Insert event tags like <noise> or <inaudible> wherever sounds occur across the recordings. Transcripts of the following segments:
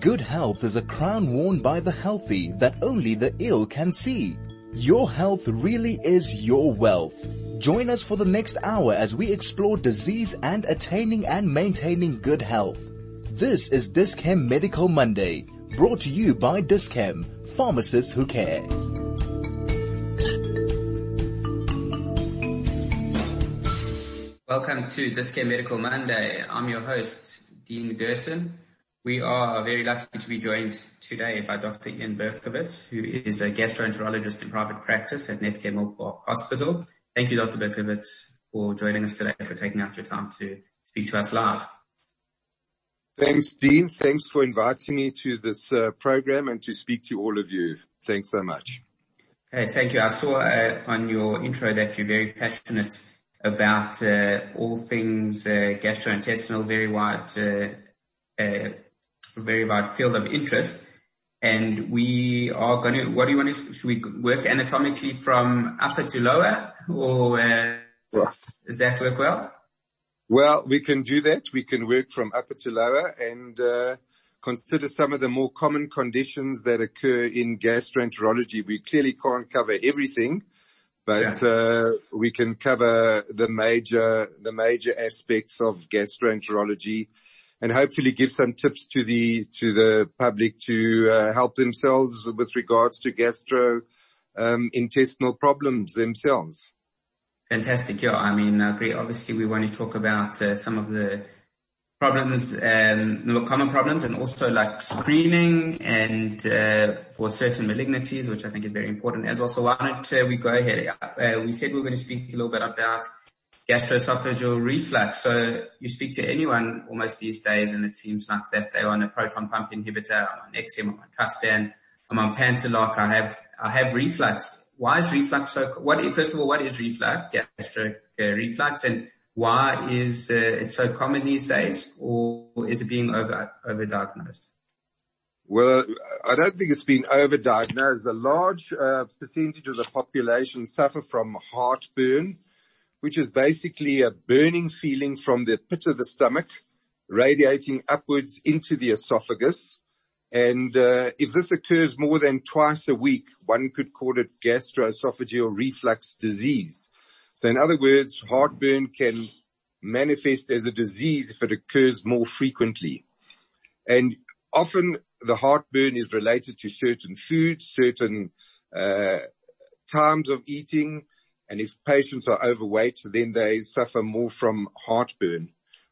Good health is a crown worn by the healthy that only the ill can see. Your health really is your wealth. Join us for the next hour as we explore disease and attaining and maintaining good health. This is Dis-Chem Medical Monday, brought to you by Dis-Chem, pharmacists who care. Welcome to Dis-Chem Medical Monday. I'm your host, Dean Gerson. We are very lucky to be joined today by Dr. Ian Berkowitz, who is a gastroenterologist in private practice at Netcare Milpark Hospital. Thank you, Dr. Berkowitz, for joining us today, for taking out your time to speak to us live. Thanks, Dean. Thanks for inviting me to this uh, program and to speak to all of you. Thanks so much. Okay, thank you. I saw uh, on your intro that you're very passionate about uh, all things uh, gastrointestinal, very wide very wide field of interest. And we are going to, what do you want to, should we work anatomically from upper to lower or uh, does that work well? Well, we can do that. We can work from upper to lower and uh, consider some of the more common conditions that occur in gastroenterology. We clearly can't cover everything, but uh, we can cover the major the major aspects of gastroenterology and hopefully give some tips to the to the public to uh, help themselves with regards to gastro um, intestinal problems themselves. Fantastic. Yeah, I mean, I agree. Obviously, we want to talk about uh, some of the problems, um, common problems, and also like screening and uh, for certain malignancies, which I think is very important as well. So why don't uh, we go ahead? Uh, we said we are going to speak a little bit about gastroesophageal reflux. So you speak to anyone almost these days and it seems like that they're on a proton pump inhibitor, I'm on Nexium, I'm on Traspan, I'm on Pantoloc, I have, I have reflux. Why is reflux so, what, first of all, what is reflux, gastric uh, reflux and why is uh, it so common these days or is it being over, overdiagnosed? Well, I don't think it's been overdiagnosed. A large uh, percentage of the population suffer from heartburn, which is basically a burning feeling from the pit of the stomach radiating upwards into the esophagus. And uh, if this occurs more than twice a week, one could call it gastroesophageal reflux disease. So in other words, heartburn can manifest as a disease if it occurs more frequently. And often the heartburn is related to certain foods, certain uh, times of eating, if patients are overweight, then they suffer more from heartburn.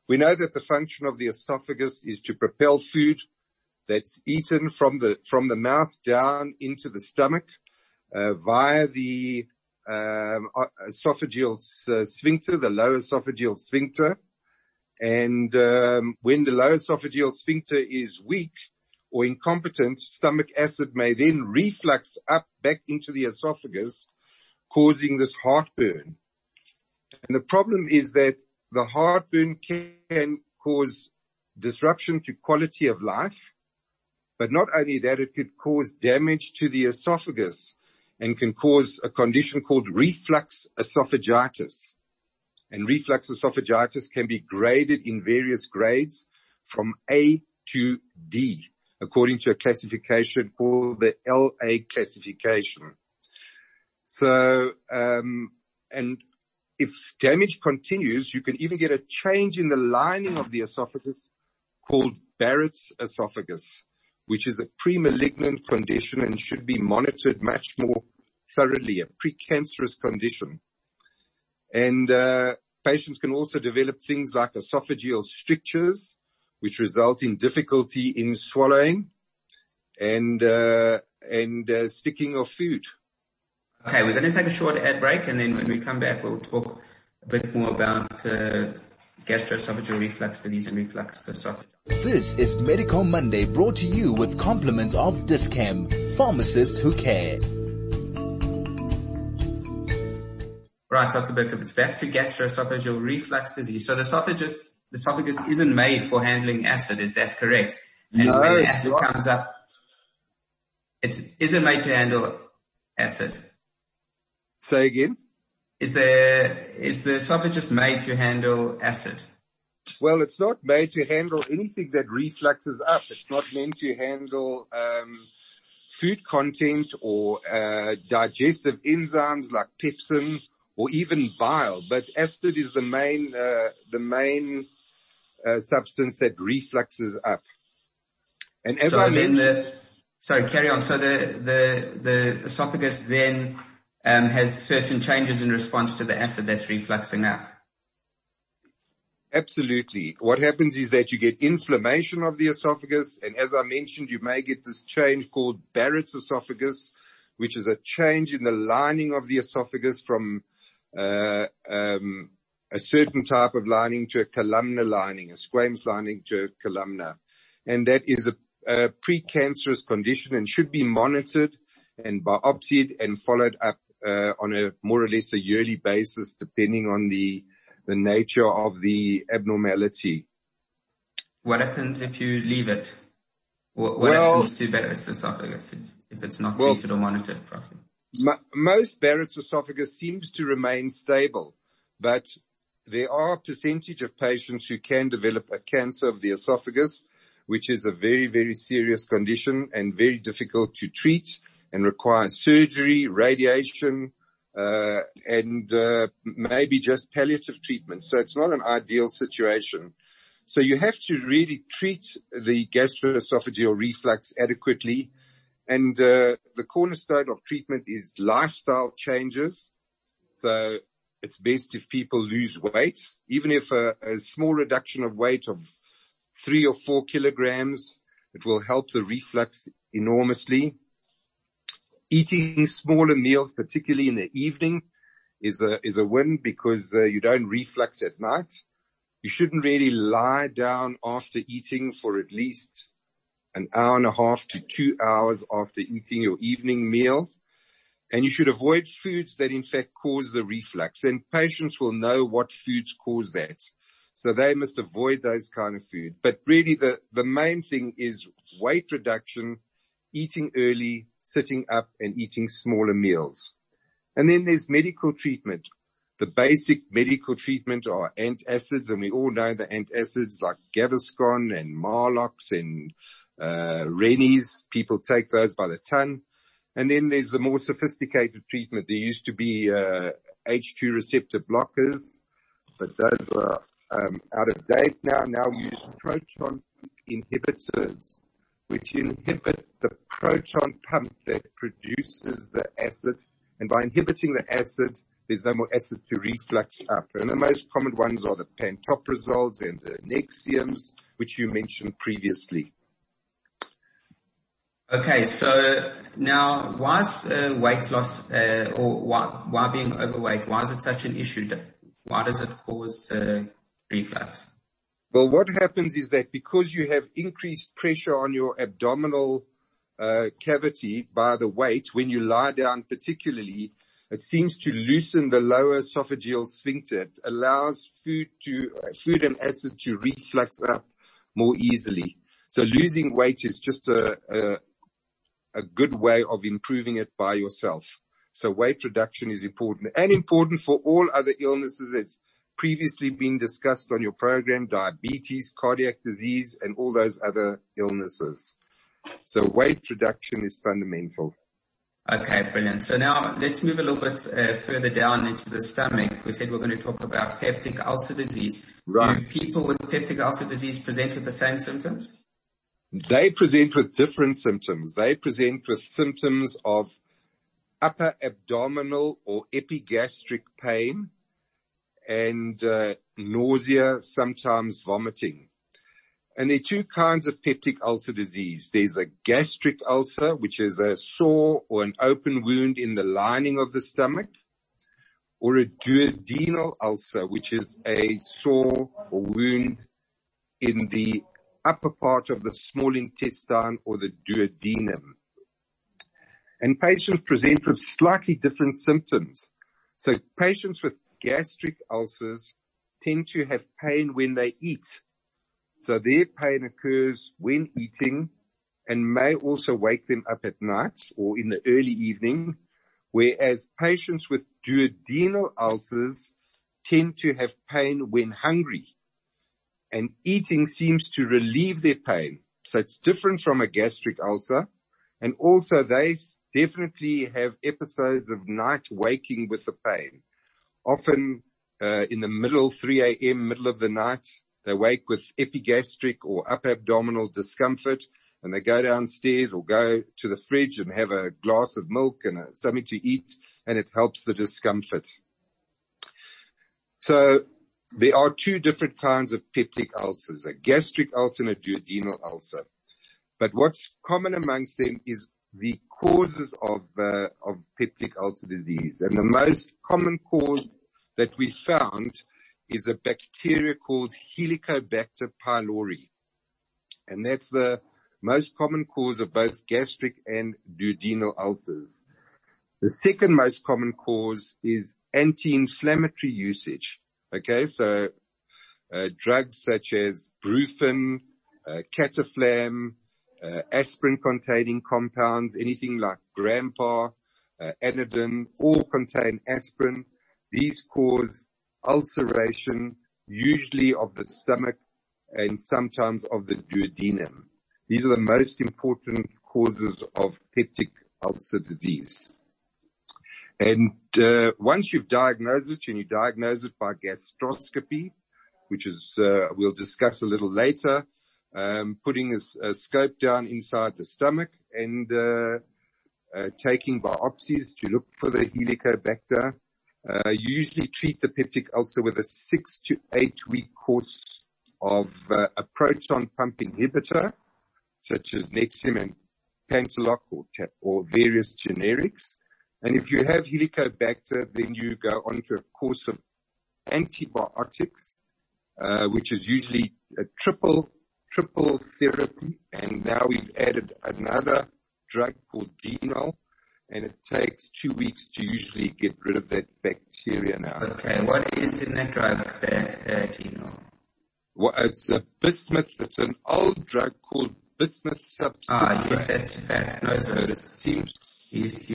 We know that the function of the esophagus is to propel food that's eaten from the, from the mouth down into the stomach, uh, via the, um, esophageal uh, sphincter, the lower esophageal sphincter. And, um, when the lower esophageal sphincter is weak or incompetent, stomach acid may then reflux up back into the esophagus causing this heartburn. And the problem is that the heartburn can cause disruption to quality of life, but not only that, it could cause damage to the esophagus and can cause a condition called reflux esophagitis. And reflux esophagitis can be graded in various grades from A to D, according to a classification called the LA classification. So, um, and if damage continues, you can even get a change in the lining of the esophagus called Barrett's esophagus, which is a pre-malignant condition and should be monitored much more thoroughly, a precancerous condition. And uh, patients can also develop things like esophageal strictures, which result in difficulty in swallowing and uh, and uh, sticking of food. Okay, we're going to take a short ad break, and then when we come back, we'll talk a bit more about uh, gastroesophageal reflux disease and reflux esophageal. This is Medical Monday brought to you with compliments of Dis-Chem, pharmacists who care. Right, Dr. Berkowitz, it's back to gastroesophageal reflux disease. So the esophagus, the esophagus isn't made for handling acid, is that correct? And no, when acid comes up, it isn't made to handle acid. Say again? Is the, is the esophagus made to handle acid? Well, it's not made to handle anything that refluxes up. It's not meant to handle um, food content or uh, digestive enzymes like pepsin or even bile. But acid is the main uh, the main uh, substance that refluxes up. And as so I mentioned, the, sorry, carry on. So the the the esophagus then um, has certain changes in response to the acid that's refluxing up. Absolutely. What happens is that you get inflammation of the esophagus, and as I mentioned, you may get this change called Barrett's esophagus, which is a change in the lining of the esophagus from uh, um, a certain type of lining to a columnar lining, a squamous lining to a columnar. And that is a, a precancerous condition and should be monitored and biopsied and followed up Uh, on a more or less a yearly basis, depending on the the nature of the abnormality. What happens if you leave it? What, happens to Barrett's esophagus if it's not treated or monitored properly? M- most Barrett's esophagus seems to remain stable, but there are a percentage of patients who can develop a cancer of the esophagus, which is a very, very serious condition and very difficult to treat and requires surgery, radiation, uh, and uh, maybe just palliative treatment. So it's not an ideal situation. So you have to really treat the gastroesophageal reflux adequately. And uh, the cornerstone of treatment is lifestyle changes. So it's best if people lose weight, even if a, a small reduction of weight of three or four kilograms, it will help the reflux enormously. Eating smaller meals, particularly in the evening, is a is a win because uh, you don't reflux at night. You shouldn't really lie down after eating for at least an hour and a half to two hours after eating your evening meal. And you should avoid foods that in fact cause the reflux. And patients will know what foods cause that. So they must avoid those kind of food. But really the, the main thing is weight reduction, eating early, sitting up and eating smaller meals. And then there's medical treatment. The basic medical treatment are antacids, and we all know the antacids like Gaviscon and Maalox and uh, Rennies. People take those by the ton. And then there's the more sophisticated treatment. There used to be uh, H2 receptor blockers, but those are um, out of date now. Now we use proton inhibitors which inhibit the proton pump that produces the acid. And by inhibiting the acid, there's no more acid to reflux up. And the most common ones are the pantoprazoles and the Nexiums, which you mentioned previously. Okay, so now why is uh, weight loss uh, or why, why being overweight, why is it such an issue? Why does it cause uh, reflux? Well, what happens is that because you have increased pressure on your abdominal uh, cavity by the weight, when you lie down particularly, it seems to loosen the lower esophageal sphincter. It allows food to, food and acid to reflux up more easily. So losing weight is just a good way of improving it by yourself. So weight reduction is important and important for all other illnesses. Previously been discussed on your program, diabetes, cardiac disease, and all those other illnesses. So weight reduction is fundamental. Okay, brilliant. So now let's move a little bit uh, further down into the stomach. We said we're going to talk about peptic ulcer disease. Right. Do people with peptic ulcer disease present with the same symptoms? They present with different symptoms. They present with symptoms of upper abdominal or epigastric pain, and uh, nausea, sometimes vomiting. And there are two kinds of peptic ulcer disease. There's a gastric ulcer, which is a sore or an open wound in the lining of the stomach, or a duodenal ulcer, which is a sore or wound in the upper part of the small intestine or the duodenum. And patients present with slightly different symptoms. So patients with gastric ulcers tend to have pain when they eat. So their pain occurs when eating and may also wake them up at night or in the early evening, whereas patients with duodenal ulcers tend to have pain when hungry. and eating seems to relieve their pain. So it's different from a gastric ulcer. And also they definitely have episodes of night waking with the pain. Often uh, in the middle, 3 a.m., middle of the night, they wake with epigastric or upper abdominal discomfort and they go downstairs or go to the fridge and have a glass of milk and a, something to eat and it helps the discomfort. So there are two different kinds of peptic ulcers, a gastric ulcer and a duodenal ulcer. But what's common amongst them is the causes of, uh, of peptic ulcer disease. And the most common cause that we found is a bacteria called Helicobacter pylori. And that's the most common cause of both gastric and duodenal ulcers. The second most common cause is anti-inflammatory usage. Okay, so uh, drugs such as Brufen, uh, Cataflam, uh, aspirin-containing compounds, anything like Grandpa, uh, all contain aspirin. These cause ulceration, usually of the stomach and sometimes of the duodenum. These are the most important causes of peptic ulcer disease. And uh, once you've diagnosed it, and you diagnose it by gastroscopy, which is uh, we'll discuss a little later, um, putting a, a, scope down inside the stomach and uh, uh taking biopsies to look for the helicobacter. Uh, usually treat the peptic ulcer with a six to eight week course of uh, a proton pump inhibitor, such as Nexium and Pantoloc or, various generics. And if you have Helicobacter, then you go on to a course of antibiotics, uh, which is usually a triple, triple therapy. And now we've added another drug called Denol, and it takes two weeks to usually get rid of that bacteria now. Okay, what is in that drug, that uh, Denol? Well, it's a bismuth, it's an old drug called bismuth subcitrate. Ah, yes, that's fact. No, so it seems Yes,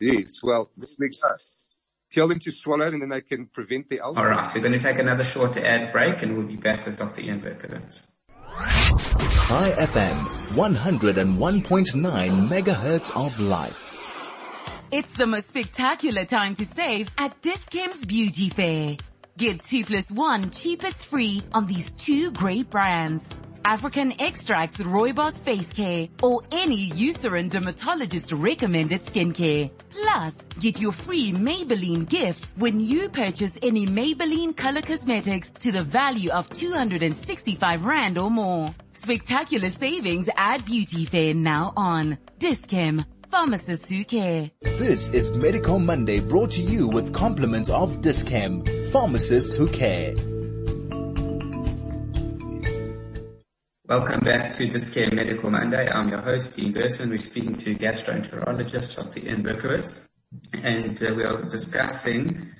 Yes, well, there we go. Tell them to swallow it and then they can prevent the ulcer. All right, we're going to take another short ad break and we'll be back with Dr. Ian Berkowitz. Chai FM, 101.9 megahertz of life. It's the most spectacular time to save at Dis-Chem's Beauty Fair. Get two plus one cheapest free on these two great brands. African Extracts Rooibos Face Care or any Eucerin dermatologist recommended skincare. Plus, get your free Maybelline gift when you purchase any Maybelline color cosmetics to the value of 265 Rand or more. Spectacular savings at Beauty Fair now on Dis-Chem. Pharmacists who care. This is Medical Monday brought to you with compliments of Dis-Chem. Pharmacists who care. Welcome back to Dis-Chem Medical Monday. I'm your host, Dean Gerson. We're speaking to gastroenterologist Dr. Ian Berkowitz, and uh, we are discussing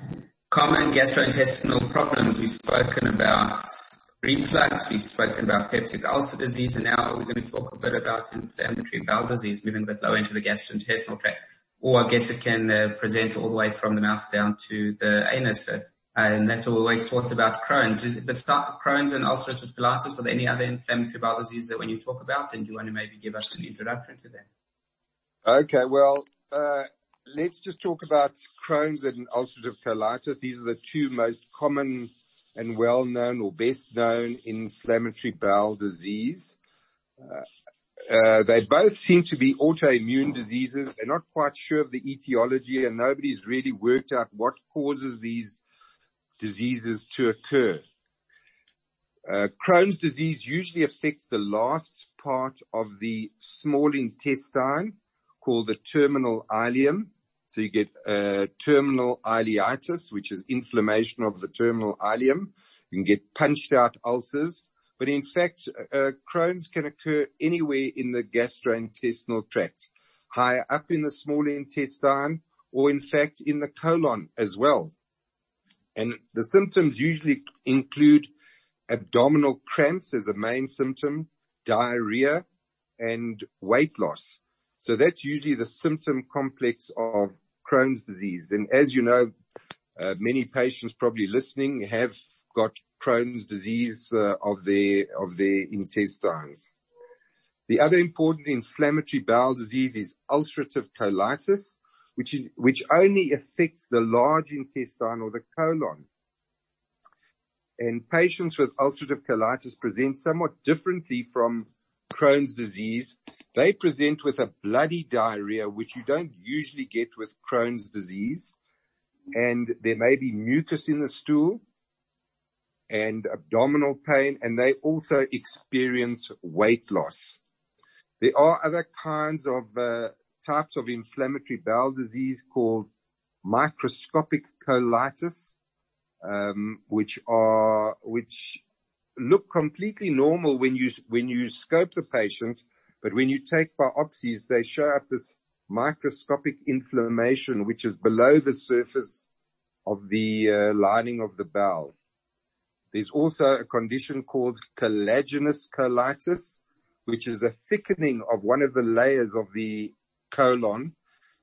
common gastrointestinal problems. We've spoken about reflux, we've spoken about peptic ulcer disease, and now we're going to talk a bit about inflammatory bowel disease, moving a bit lower into the gastrointestinal tract. Or I guess it can uh, present all the way from the mouth down to the anus. So and that's always talked about Crohn's. Is it the Crohn's and ulcerative colitis or there any other inflammatory bowel disease that when you talk about? And do you want to maybe give us an introduction to that? Okay, well, uh, let's just talk about Crohn's and ulcerative colitis. These are the two most common and well-known or best-known inflammatory bowel disease. Uh, uh, they both seem to be autoimmune diseases. They're not quite sure of the etiology and nobody's really worked out what causes these diseases to occur. Uh, Crohn's disease usually affects the last part of the small intestine called the terminal ileum. So you get uh, terminal ileitis, which is inflammation of the terminal ileum. You can get punched out ulcers. But in fact, uh, Crohn's can occur anywhere in the gastrointestinal tract, higher up in the small intestine, or in fact in the colon as well. And the symptoms usually include abdominal cramps as a main symptom, diarrhea, and weight loss. So that's usually the symptom complex of Crohn's disease. And as you know, uh, many patients probably listening have got Crohn's disease uh, of their of their intestines. The other important inflammatory bowel disease is ulcerative colitis, which is, which only affects the large intestine or the colon. And patients with ulcerative colitis present somewhat differently from Crohn's disease. They present with a bloody diarrhea, which you don't usually get with Crohn's disease. And there may be mucus in the stool and abdominal pain, and they also experience weight loss. There are other kinds of uh, types of inflammatory bowel disease called microscopic colitis, um, which are which look completely normal when you when you scope the patient, but when you take biopsies, they show up this microscopic inflammation which is below the surface of the uh, lining of the bowel. There's also a condition called collagenous colitis, which is a thickening of one of the layers of the colon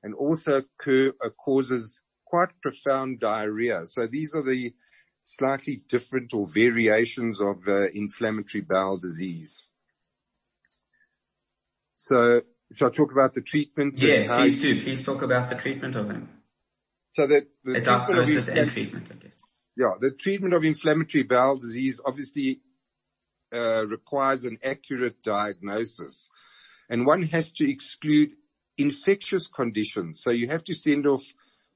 and also occur, uh, causes quite profound diarrhea. So these are the slightly different or variations of uh, inflammatory bowel disease. So shall I talk about the treatment? Yeah, please do. Please talk about the treatment of him. So the diagnosis and treatment, I guess. Yeah, the treatment of inflammatory bowel disease obviously uh, requires an accurate diagnosis. And one has to exclude infectious conditions. So you have to send off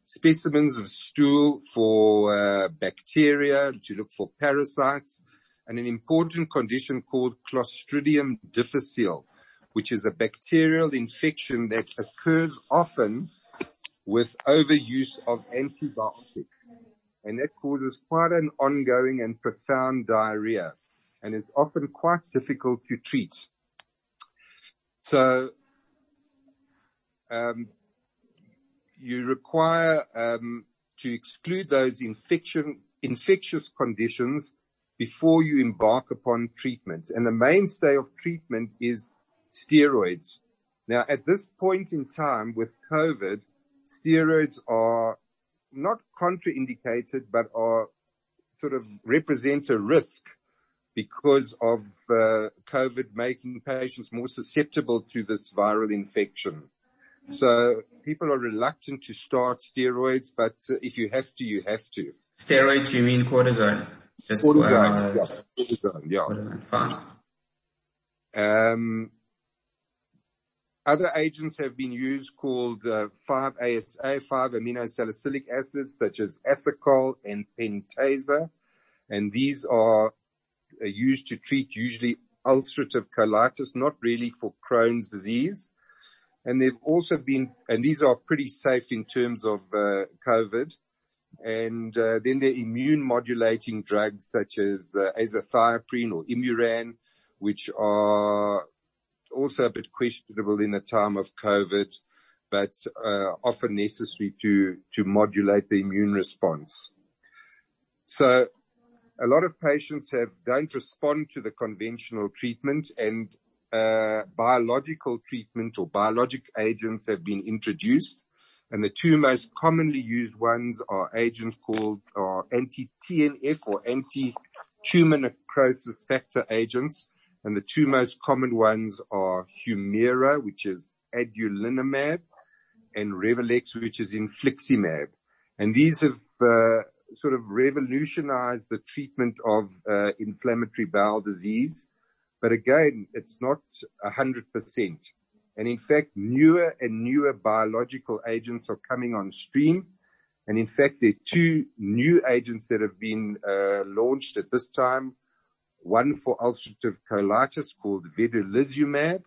specimens of stool for uh, bacteria to look for parasites and an important condition called Clostridium difficile, which is a bacterial infection that occurs often with overuse of antibiotics. And that causes quite an ongoing and profound diarrhea and it's often quite difficult to treat. So, um, you require um, to exclude those infection, infectious conditions before you embark upon treatment. And the mainstay of treatment is steroids. Now, at this point in time with COVID, steroids are not contraindicated, but are sort of represent a risk because of uh, COVID making patients more susceptible to this viral infection. So people are reluctant to start steroids, but uh, if you have to, you have to. Steroids, you mean cortisone? Just cortisone, yeah. Cortisone, yeah. Cortisone, fine. Um, other agents have been used called uh, 5-ASA, 5-aminosalicylic acids, such as Asacol and Pentasa. And these are uh, used to treat usually ulcerative colitis, not really for Crohn's disease. And they've also been, and these are pretty safe in terms of uh, COVID. And uh, then there are immune modulating drugs such as uh, azathioprine or Imuran, which are also a bit questionable in a time of COVID, but uh, often necessary to to modulate the immune response. So a lot of patients have don't respond to the conventional treatment and uh, biological treatment or biologic agents have been introduced. And the two most commonly used ones are agents called anti-TNF or anti-tumor necrosis factor agents. And the two most common ones are Humira, which is adalimumab, and Revellex, which is infliximab. And these have uh, sort of revolutionized the treatment of uh, inflammatory bowel disease. But again, it's not a hundred percent. And in fact, newer and newer biological agents are coming on stream. And in fact, there are two new agents that have been uh, launched at this time. One for ulcerative colitis called vedolizumab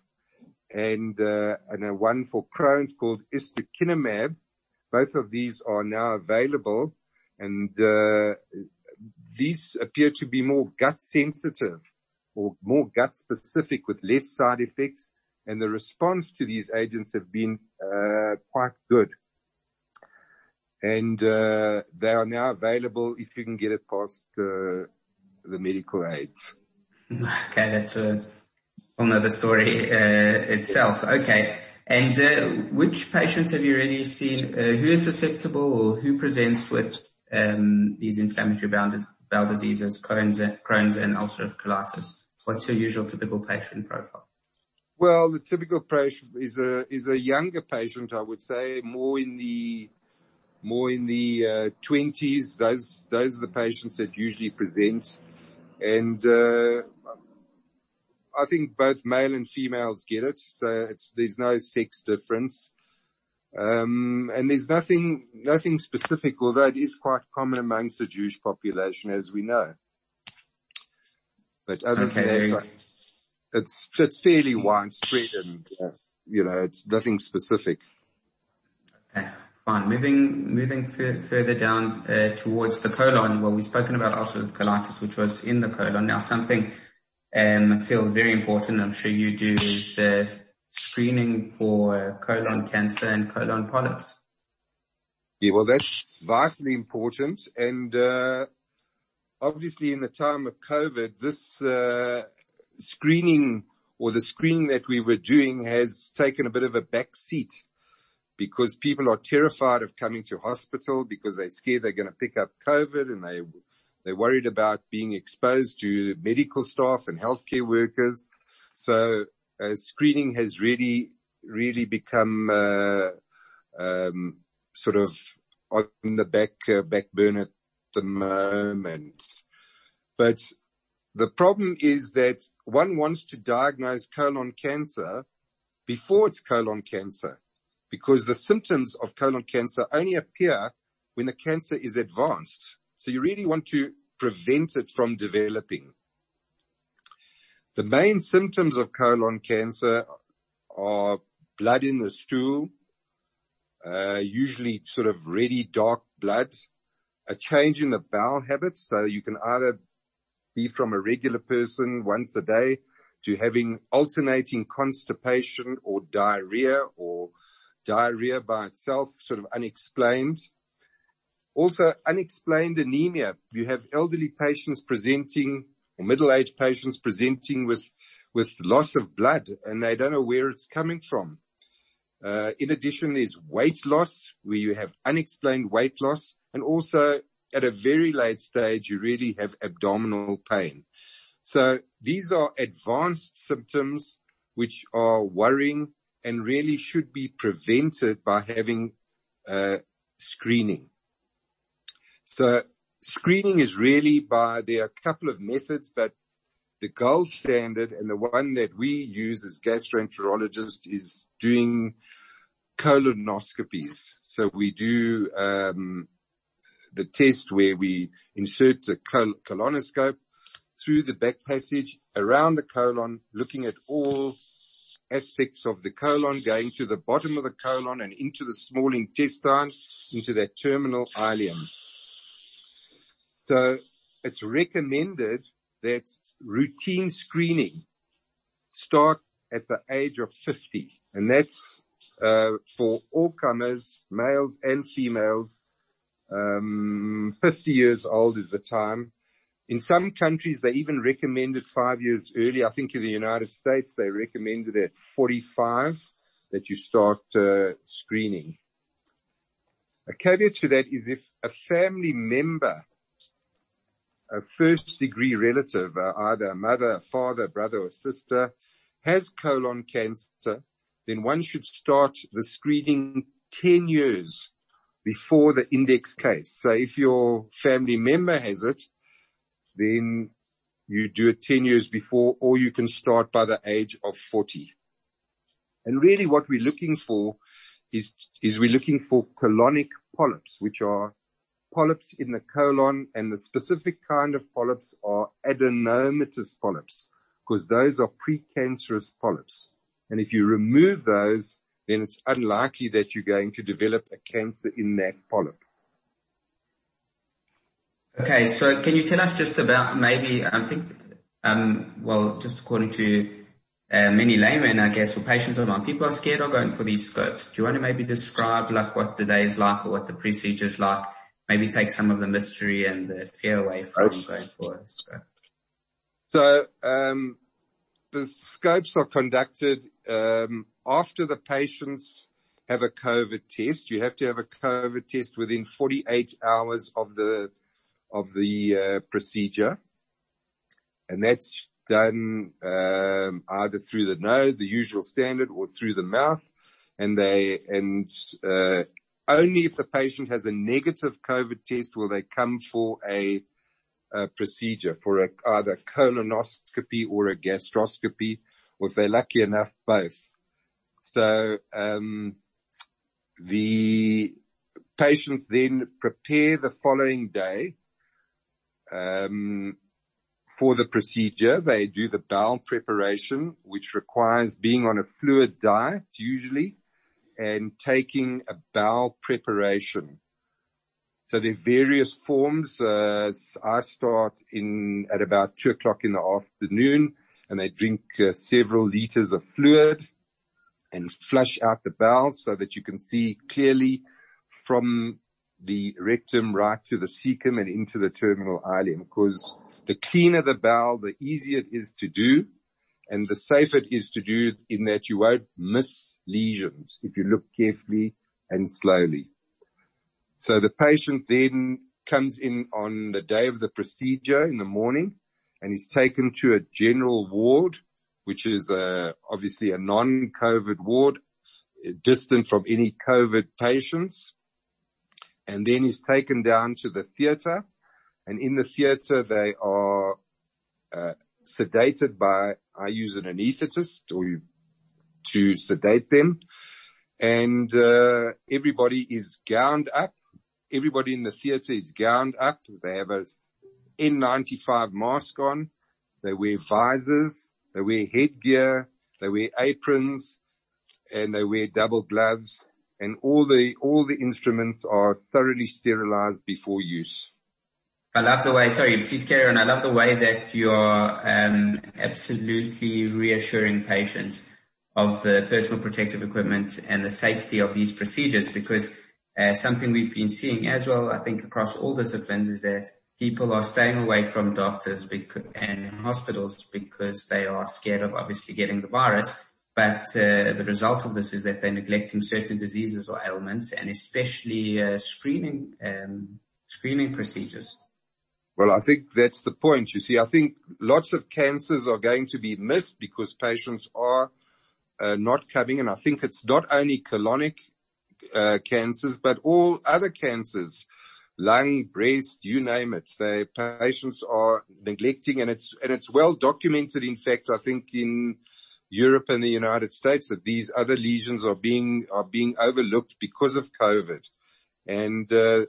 and, uh, and one for Crohn's called ustekinumab. Both of these are now available and uh, these appear to be more gut sensitive or more gut specific with less side effects, and the response to these agents have been uh, quite good. And uh, they are now available if you can get it past uh, the medical aids. Okay, that's a whole nother story uh, itself. Okay. And uh, which patients have you already seen? Uh, who is susceptible or who presents with um, these inflammatory bowel, bowel diseases, Crohn's, Crohn's and ulcerative colitis? What's your usual typical patient profile? Well, the typical patient is a is a younger patient, I would say, more in the more in the twenties. Uh, those those are the patients that usually present, I think both male and females get it. So it's there's no sex difference. Um, and there's nothing, nothing specific, although it is quite common amongst the Jewish population, as we know. But other than that, it's, it's fairly widespread and, uh, you know, it's nothing specific. Okay, fine. Moving, further down, uh, towards the colon. Well, we've spoken about ulcerative colitis, which was in the colon. Now something, um, feels very important. I'm sure you do is, uh, screening for colon cancer and colon polyps? Yeah, well, that's vitally important. And, uh, obviously in the time of COVID, this, uh, screening or the screening that we were doing has taken a bit of a back seat because people are terrified of coming to hospital because they're scared they're going to pick up COVID and they, they're worried about being exposed to medical staff and healthcare workers. So uh, screening has really, really become uh, um, sort of on the back uh, back burner at the moment. But the problem is that one wants to diagnose colon cancer before it's colon cancer, because the symptoms of colon cancer only appear when the cancer is advanced. So you really want to prevent it from developing. The main symptoms of colon cancer are blood in the stool, uh, usually sort of reddy dark blood, a change in the bowel habits. So you can either be from a regular person once a day to having alternating constipation or diarrhea or diarrhea by itself, sort of unexplained. Also unexplained anemia. You have elderly patients presenting or middle-aged patients presenting with, with loss of blood and they don't know where it's coming from. Uh, in addition, there's weight loss where you have unexplained weight loss and also at a very late stage, you really have abdominal pain. So these are advanced symptoms which are worrying and really should be prevented by having uh, screening. So screening is really by, there are a couple of methods, but the gold standard and the one that we use as gastroenterologists is doing colonoscopies. So we do, um, the test where we insert the col- colonoscope through the back passage around the colon, looking at all aspects of the colon, going to the bottom of the colon and into the small intestine, into that terminal ileum. So it's recommended that routine screening start at the age of 50 and that's uh, for all comers, males and females. Um, 50 years old is the time. In some countries, they even recommended five years early. I think in the United States, they recommended at 45 that you start uh, screening. A caveat to that is if a family member a first degree relative, uh, either a mother, a father, brother or sister has colon cancer, then one should start the screening 10 years before the index case. So if your family member has it, then you do it 10 years before, or you can start by the age of 40. And really what we're looking for is, is we're looking for colonic polyps, which are polyps in the colon and the specific kind of polyps are adenomatous polyps because those are precancerous polyps. And if you remove those, then it's unlikely that you're going to develop a cancer in that polyp. Okay, so can you tell us just about maybe, I think, um, well, just according to uh, many laymen, I guess, or patients of mine, people are scared of going for these scopes. Do you want to maybe describe like what the day is like or what the procedure is like maybe take some of the mystery and the fear away from going for a scope? So, um, the scopes are conducted, um, after the patients have a COVID test. You have to have a COVID test within 48 hours of the, of the uh, procedure. And that's done um, either through the nose, the usual standard, or through the mouth. And they and uh, only if the patient has a negative COVID test will they come for a, procedure for a, either colonoscopy or a gastroscopy, or if they're lucky enough, both. So um, the patients then prepare the following day for the procedure. They do the bowel preparation, which requires being on a fluid diet usually and taking a bowel preparation. So there are various forms. Uh, I start in at about two o'clock in the afternoon and they drink uh, several liters of fluid and flush out the bowel so that you can see clearly from the rectum right to the cecum and into the terminal ileum because the cleaner the bowel, the easier it is to do and the safer it is to do in that you won't miss lesions if you look carefully and slowly. So the patient then comes in on the day of the procedure in the morning and is taken to a general ward which is uh, obviously a non-COVID ward, distant from any COVID patients, and then he's taken down to the theater. And in the theater, they are uh, sedated by, I use an anesthetist or to sedate them. And uh, everybody is gowned up. Everybody in the theater is gowned up. They have a N95 mask on. They wear visors. They wear headgear, they wear aprons, and they wear double gloves, and all the, all the instruments are thoroughly sterilized before use. I love the way, sorry, please carry on. I love the way that you're um, absolutely reassuring patients of the personal protective equipment and the safety of these procedures because uh, something we've been seeing as well, I think across all disciplines is that people are staying away from doctors and hospitals because they are scared of obviously getting the virus. But uh, the result of this is that they're neglecting certain diseases or ailments, and especially uh, screening um, screening procedures. Well, I think that's the point. You see, I think lots of cancers are going to be missed because patients are uh, not coming, and I think it's not only colonic uh, cancers, but all other cancers lung, breast, you name it. The patients are neglecting and it's, and it's well documented. In fact, I think in Europe and the United States that these other lesions are being, are being overlooked because of COVID. And, uh,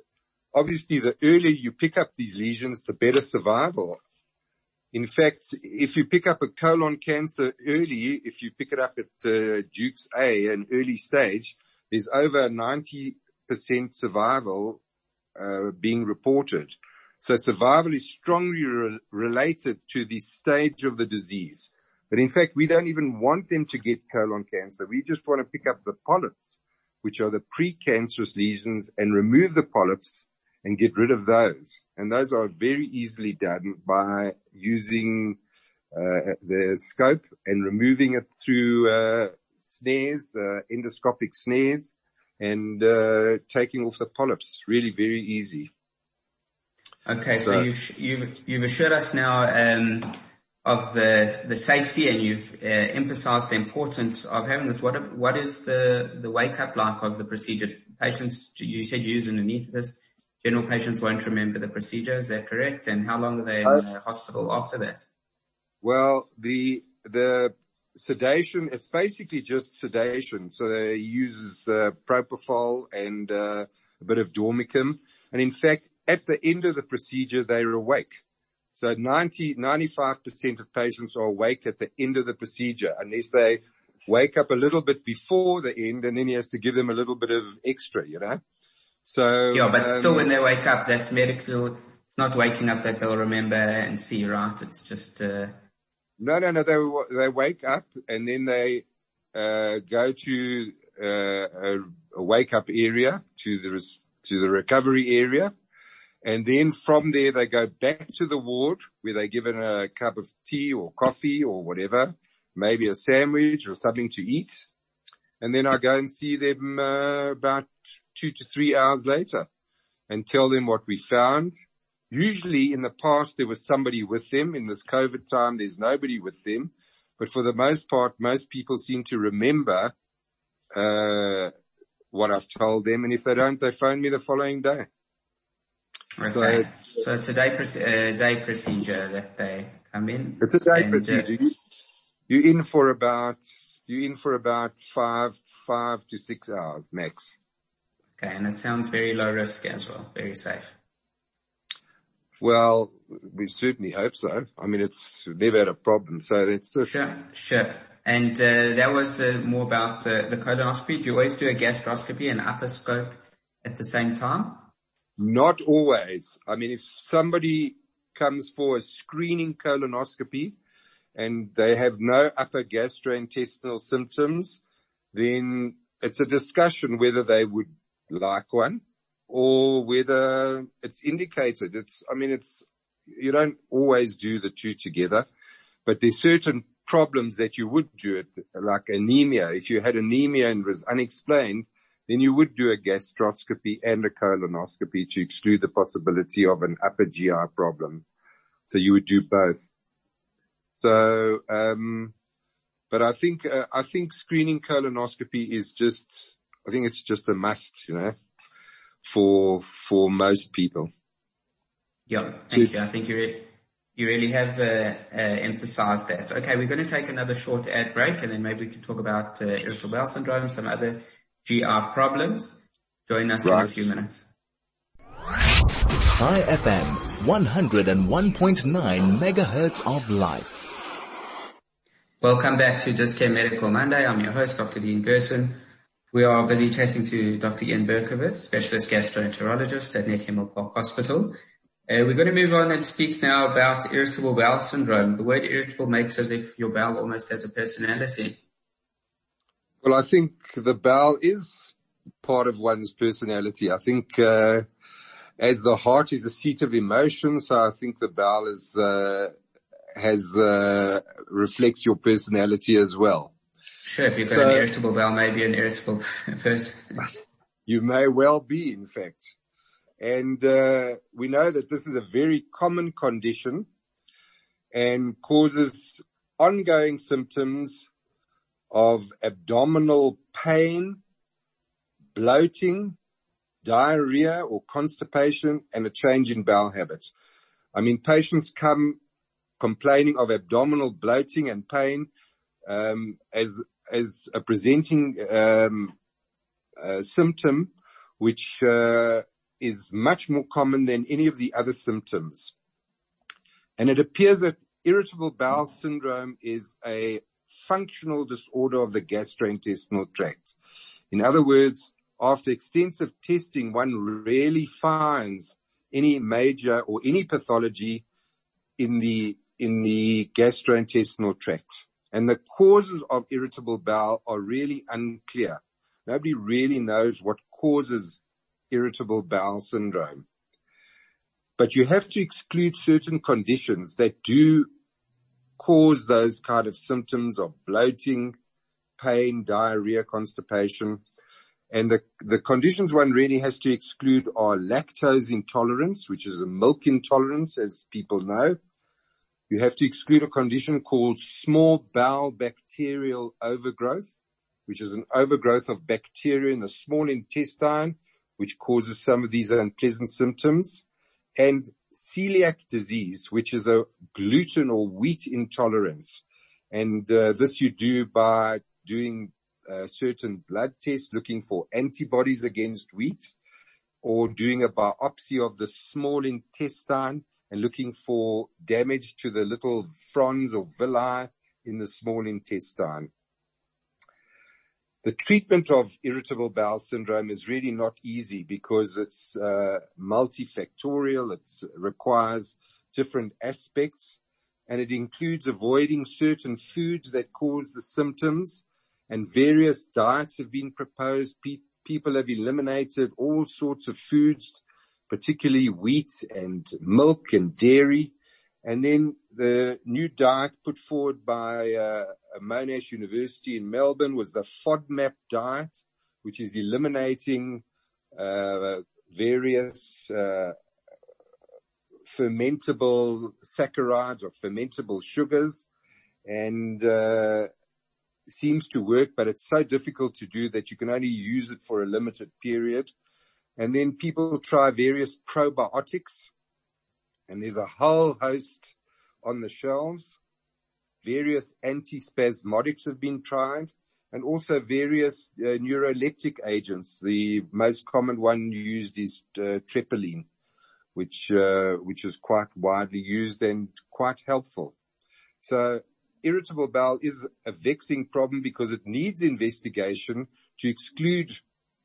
obviously the earlier you pick up these lesions, the better survival. In fact, if you pick up a colon cancer early, if you pick it up at uh, Duke's A, an early stage, there's over 90% survival uh, being reported. So survival is strongly re- related to the stage of the disease. But in fact, we don't even want them to get colon cancer. We just want to pick up the polyps, which are the precancerous lesions and remove the polyps and get rid of those. And those are very easily done by using uh, the scope and removing it through uh, snares, uh, endoscopic snares, and uh, taking off the polyps. Really very easy. Okay, so, so you've, you've, you've assured us now um, of the the safety, and you've uh, emphasised the importance of having this. What what is the the wake up like of the procedure? Patients, you said you use an anaesthetist. General patients won't remember the procedure. Is that correct? And how long are they in uh, the hospital after that? Well, the the sedation, it's basically just sedation. So they use uh, propofol and uh, a bit of dormicum. And in fact, at the end of the procedure, they're awake. So 90, 95% of patients are awake at the end of the procedure unless they wake up a little bit before the end and then he has to give them a little bit of extra, you know? So. Yeah, but um, still when they wake up, that's medical. It's not waking up that they'll remember and see, right? It's just, uh, no, no, no. They they wake up and then they uh, go to uh, a, a, wake up area to the to the recovery area, and then from there they go back to the ward where they're given a cup of tea or coffee or whatever, maybe a sandwich or something to eat, and then I go and see them uh, about two to three hours later, and tell them what we found, Usually in the past there was somebody with them. In this COVID time, there's nobody with them. But for the most part, most people seem to remember, uh, what I've told them. And if they don't, they phone me the following day. Okay. So, so it's a day, uh, day procedure that they come in. It's a day and, uh, procedure. Uh, you're in for about, you're in for about five, five to six hours max. Okay. And it sounds very low risk as well. Very safe. Well, we certainly hope so. I mean, it's never had a problem. So it's just. Sure, sure. And uh, that was uh, more about the, the colonoscopy. Do you always do a gastroscopy and upper scope at the same time? Not always. I mean, if somebody comes for a screening colonoscopy and they have no upper gastrointestinal symptoms, then it's a discussion whether they would like one or whether it's indicated. It's, I mean, it's, you don't always do the two together, but there's certain problems that you would do it, like anemia. If you had anemia and was unexplained, then you would do a gastroscopy and a colonoscopy to exclude the possibility of an upper GI problem. So you would do both. So, um, but I think, uh, I think screening colonoscopy is just, I think it's just a must, you know, for, for most people. Yeah. Thank so, you. I think you're, you really have uh, uh, emphasized that. Okay, we're going to take another short ad break and then maybe we can talk about uh, irritable bowel syndrome, some other GI problems. Join us right. in a few minutes. Chai FM, 101.9 megahertz of life. Welcome back to Dis-Chem Medical Monday. I'm your host, Dr. Dean Gershwin. We are busy chatting to Dr. Ian Berkowitz, specialist gastroenterologist at Netcare Park Hospital. Uh, we're going to move on and speak now about irritable bowel syndrome. The word irritable makes as if your bowel almost has a personality. Well, I think the bowel is part of one's personality. I think, uh, as the heart is a seat of emotion, so I think the bowel is, uh, has, uh, reflects your personality as well. Sure, if you've got so, an irritable bowel, maybe an irritable <laughs> person. you may well be, in fact. And uh, we know that this is a very common condition and causes ongoing symptoms of abdominal pain, bloating, diarrhea or constipation, and a change in bowel habits. I mean, patients come complaining of abdominal bloating and pain um, as as a presenting um, symptom, which uh, is much more common than any of the other symptoms. And it appears that irritable bowel syndrome is a functional disorder of the gastrointestinal tract. In other words, after extensive testing, one rarely finds any major or any pathology in the, in the gastrointestinal tract. And the causes of irritable bowel are really unclear. Nobody really knows what causes irritable bowel syndrome. But you have to exclude certain conditions that do cause those kind of symptoms of bloating, pain, diarrhea, constipation. And the, the conditions one really has to exclude are lactose intolerance, which is a milk intolerance, as people know. You have to exclude a condition called small bowel bacterial overgrowth, which is an overgrowth of bacteria in the small intestine which causes some of these unpleasant symptoms, and celiac disease, which is a gluten or wheat intolerance. And uh, this you do by doing certain blood tests looking for antibodies against wheat or doing a biopsy of the small intestine and looking for damage to the little fronds or villi in the small intestine. The treatment of irritable bowel syndrome is really not easy because it's uh, multifactorial. It requires different aspects and it includes avoiding certain foods that cause the symptoms and various diets have been proposed. Pe- people have eliminated all sorts of foods, particularly wheat and milk and dairy. And then the new diet put forward by uh, Monash University in Melbourne was the FODMAP diet, which is eliminating uh, various uh, fermentable saccharides or fermentable sugars and uh, seems to work, but it's so difficult to do that you can only use it for a limited period. And then people try various probiotics and there's a whole host on the shelves. Various antispasmodics have been tried and also various uh, neuroleptic agents. The most common one used is uh, which uh, which is quite widely used and quite helpful. So irritable bowel is a vexing problem because it needs investigation to exclude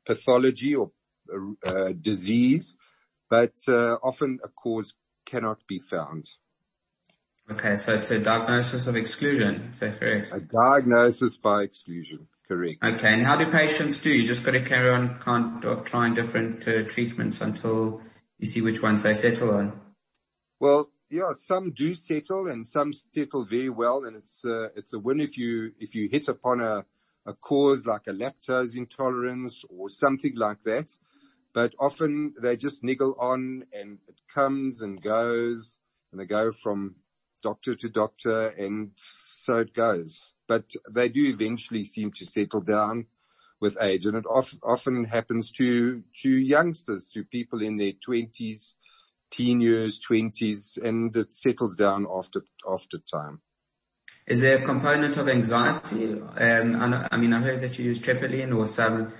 pathology or disease, but often a cause cannot be found. Okay, so it's a diagnosis of exclusion. Is that correct? A diagnosis by exclusion. Correct. Okay, and how do patients do? You just got to carry on kind of trying different uh, treatments until you see which ones they settle on. Well, yeah, some do settle and some settle very well, and it's uh, it's a win if you if you hit upon a a cause like a lactose intolerance or something like that. But often they just niggle on, and it comes and goes, and they go from doctor to doctor, and so it goes. But they do eventually seem to settle down with age, and it of, often happens to to youngsters, to people in their twenties teen years, 20s, and it settles down after, after time. Is there a component of anxiety? Um, I, I, mean, I heard that you use trepiline or some,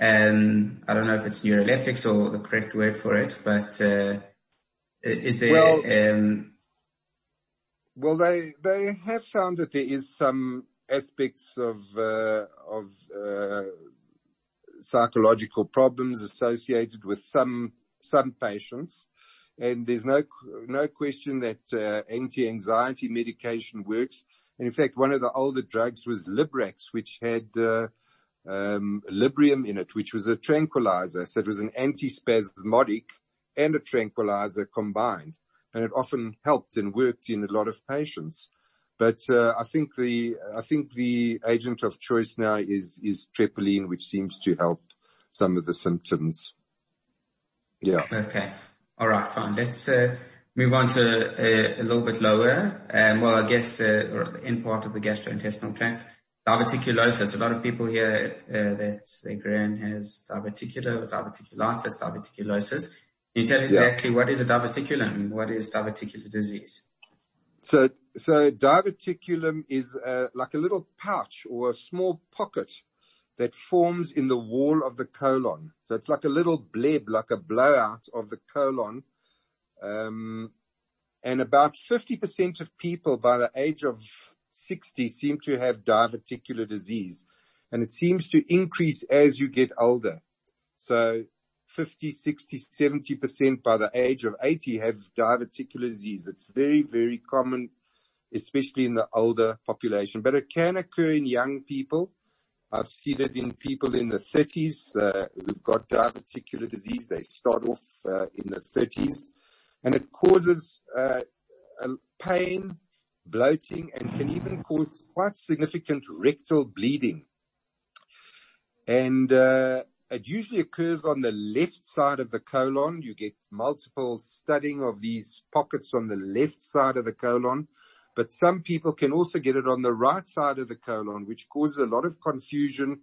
um, I don't know if it's neuroleptics or the correct word for it, but, uh, is there, well, um, well, they, they have found that there is some aspects of, uh, of, uh, psychological problems associated with some, some patients and there's no no question that uh, anti-anxiety medication works. And in fact, one of the older drugs was Librax, which had uh, um, Librium in it, which was a tranquilizer. So it was an antispasmodic and a tranquilizer combined, and it often helped and worked in a lot of patients. But uh, I think the I think the agent of choice now is is trepiline, which seems to help some of the symptoms. Yeah. Okay. All right, fine. Let's uh, move on to a, a little bit lower. Um, well, I guess uh, in part of the gastrointestinal tract. Diverticulosis. A lot of people hear uh, that their gran has diverticular or diverticulitis, diverticulosis. Can you tell us exactly yeah. what is a diverticulum? What is diverticular disease? So, so diverticulum is uh, like a little pouch or a small pocket that forms in the wall of the colon. So it's like a little bleb, like a blowout of the colon. Um, and about 50% of people by the age of 60 seem to have diverticular disease. And it seems to increase as you get older. So 50, 60, 70% by the age of 80 have diverticular disease. It's very, very common, especially in the older population, but it can occur in young people. I've seen it in people in the 30s uh, who've got diverticular disease. They start off uh, in the 30s, and it causes uh, pain, bloating, and can even cause quite significant rectal bleeding. And uh, it usually occurs on the left side of the colon. You get multiple studding of these pockets on the left side of the colon but some people can also get it on the right side of the colon, which causes a lot of confusion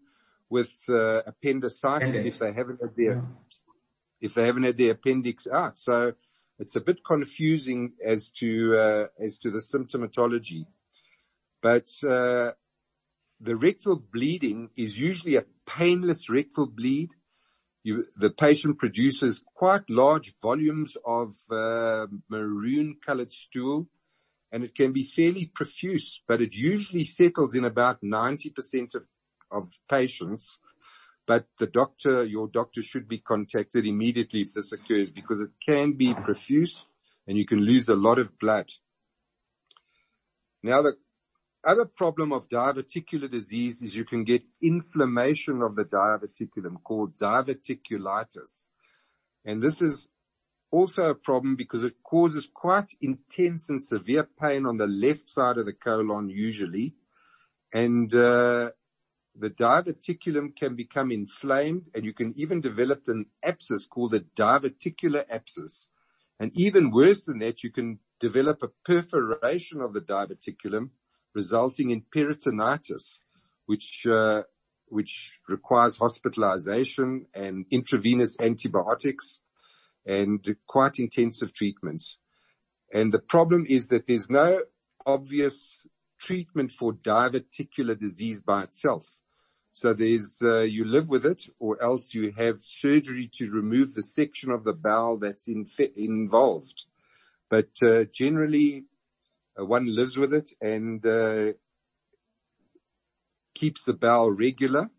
with uh, appendicitis if they haven't had their yeah. if they haven't had their appendix out. So it's a bit confusing as to uh, as to the symptomatology. But uh, the rectal bleeding is usually a painless rectal bleed. The patient produces quite large volumes of uh, maroon colored stool and it can be fairly profuse, but it usually settles in about 90% of, of patients. But the doctor, your doctor should be contacted immediately if this occurs because it can be profuse and you can lose a lot of blood. Now the other problem of diverticular disease is you can get inflammation of the diverticulum called diverticulitis. And this is also a problem because it causes quite intense and severe pain on the left side of the colon usually. And, uh, the diverticulum can become inflamed and you can even develop an abscess called a diverticular abscess. And even worse than that, you can develop a perforation of the diverticulum resulting in peritonitis, which, uh, which requires hospitalization and intravenous antibiotics and quite intensive treatments. And the problem is that there's no obvious treatment for diverticular disease by itself. So there's, uh, you live with it or else you have surgery to remove the section of the bowel that's involved. But, uh, generally, uh, one lives with it and, uh, keeps the bowel regular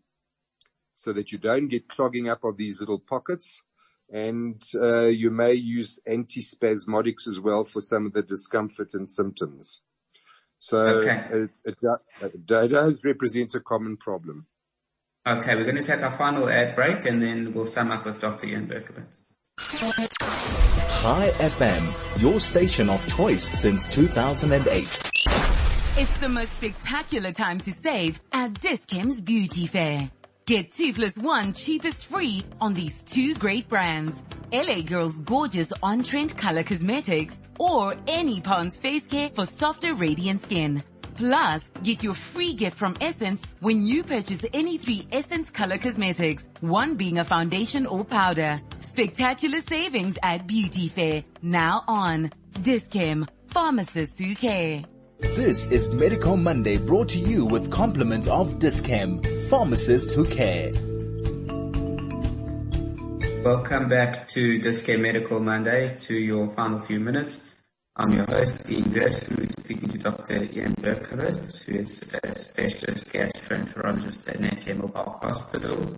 so that you don't get clogging up of these little pockets. And, uh, you may use antispasmodics as well for some of the discomfort and symptoms. So okay. it, it, it does represent a common problem. Okay, we're going to take our final ad break and then we'll sum up with Dr. Ian Berkowitz. Chai FM, your station of choice since 2008. It's the most spectacular time to save at Dis-Chem's Beauty Fair. Get 2 plus 1 cheapest free on these two great brands. LA Girl's gorgeous on-trend color cosmetics or any Pond's face care for softer radiant skin. Plus, get your free gift from Essence when you purchase any three Essence color cosmetics, one being a foundation or powder. Spectacular savings at Beauty Fair. Now on Dis-Chem, pharmacists who care. This is Medical Monday brought to you with compliments of Dis-Chem, pharmacists who care. Welcome back to Dis-Chem Medical Monday to your final few minutes. I'm your host, Dean Durst, who is speaking to Dr. Ian Berkowitz, who is a specialist gastroenterologist at Netcare Mobile Hospital.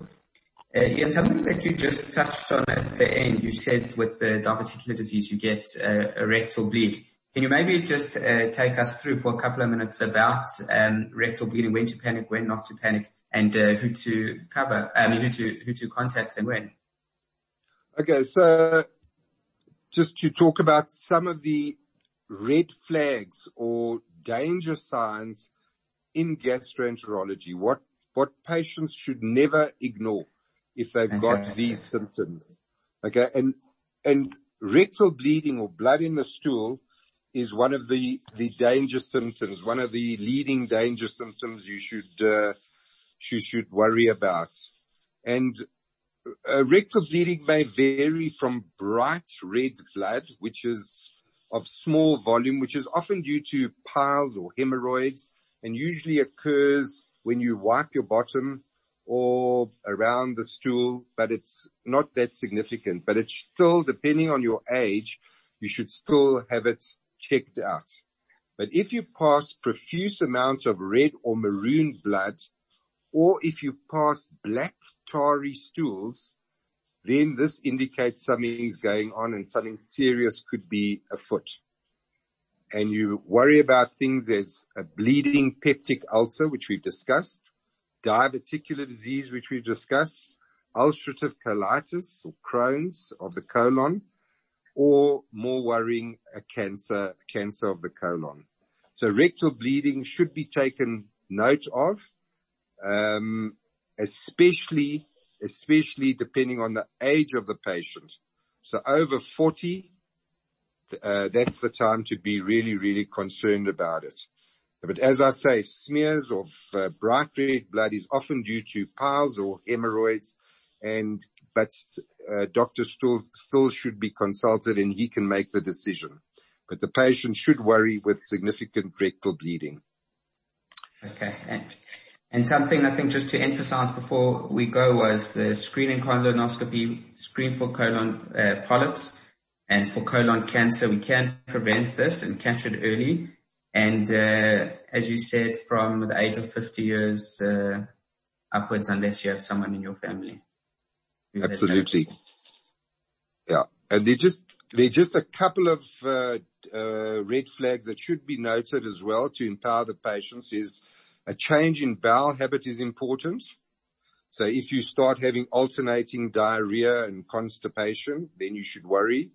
Uh, Ian, something that you just touched on at the end, you said with the diverticular disease you get uh, a rectal bleed. Can you maybe just uh, take us through for a couple of minutes about um, rectal bleeding, when to panic, when not to panic, and who to cover, who to who to contact and when? Okay, so just to talk about some of the red flags or danger signs in gastroenterology, what, what patients should never ignore if they've got these symptoms. Okay. And, and rectal bleeding or blood in the stool is one of the, the danger symptoms, one of the leading danger symptoms you should, uh, you should worry about. And uh, rectal bleeding may vary from bright red blood, which is of small volume, which is often due to piles or hemorrhoids and usually occurs when you wipe your bottom or around the stool, but it's not that significant. But it's still, depending on your age, you should still have it checked out. But if you pass profuse amounts of red or maroon blood, or if you pass black tarry stools, then this indicates something's going on and something serious could be afoot. And you worry about things as a bleeding peptic ulcer, which we've discussed, diverticular disease, which we've discussed, ulcerative colitis or Crohn's of the colon, or more worrying, a cancer, cancer of the colon. So rectal bleeding should be taken note of, um, especially especially depending on the age of the patient. So over 40, uh, that's the time to be really, really concerned about it. But as I say, smears of uh, bright red blood is often due to piles or hemorrhoids and, but uh, doctor still, still should be consulted and he can make the decision. But the patient should worry with significant rectal bleeding. Okay. And something I think just to emphasize before we go was the screening colonoscopy, screen for colon uh, polyps and for colon cancer. We can prevent this and catch it early. And uh, as you said, from the age of 50 years uh, upwards, unless you have someone in your family. Absolutely. Yeah. And there just, there are just a couple of uh, uh, red flags that should be noted as well to empower the patients is a change in bowel habit is important. So if you start having alternating diarrhea and constipation, then you should worry.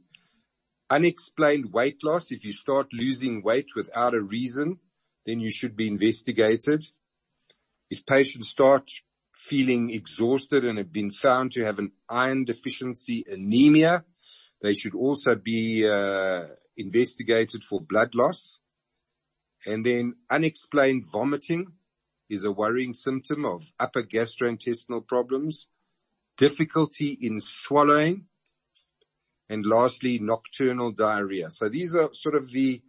Unexplained weight loss. If you start losing weight without a reason, then you should be investigated. If patients start feeling exhausted and have been found to have an iron deficiency anemia, They should also be uh, investigated for blood loss. And then unexplained vomiting is a worrying symptom of upper gastrointestinal problems, difficulty in swallowing, and lastly, nocturnal diarrhea. So these are sort of the,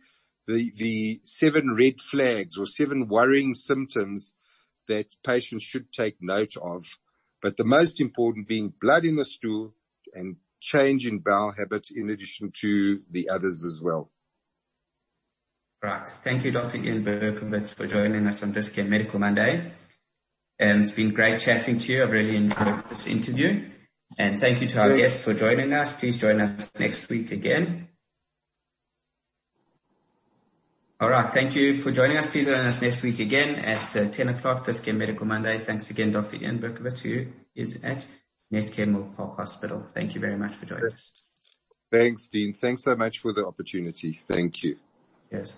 the, the seven red flags or seven worrying symptoms that patients should take note of. But the most important being blood in the stool and change in bowel habits in addition to the others as well. Right. Thank you, Dr. Ian Berkowitz, for joining us on Dis-Chem Medical Monday. And it's been great chatting to you. I've really enjoyed this interview. And thank you to our guests for joining us. Please join us next week again. All right. Thank you for joining us. Please join us next week again at uh, 10 o'clock, Dis-Chem Medical Monday. Thanks again, Dr. Ian Berkowitz, who is at Netcare Park Hospital. Thank you very much for joining us. Thanks, Dean. Thanks so much for the opportunity. Thank you. Yes.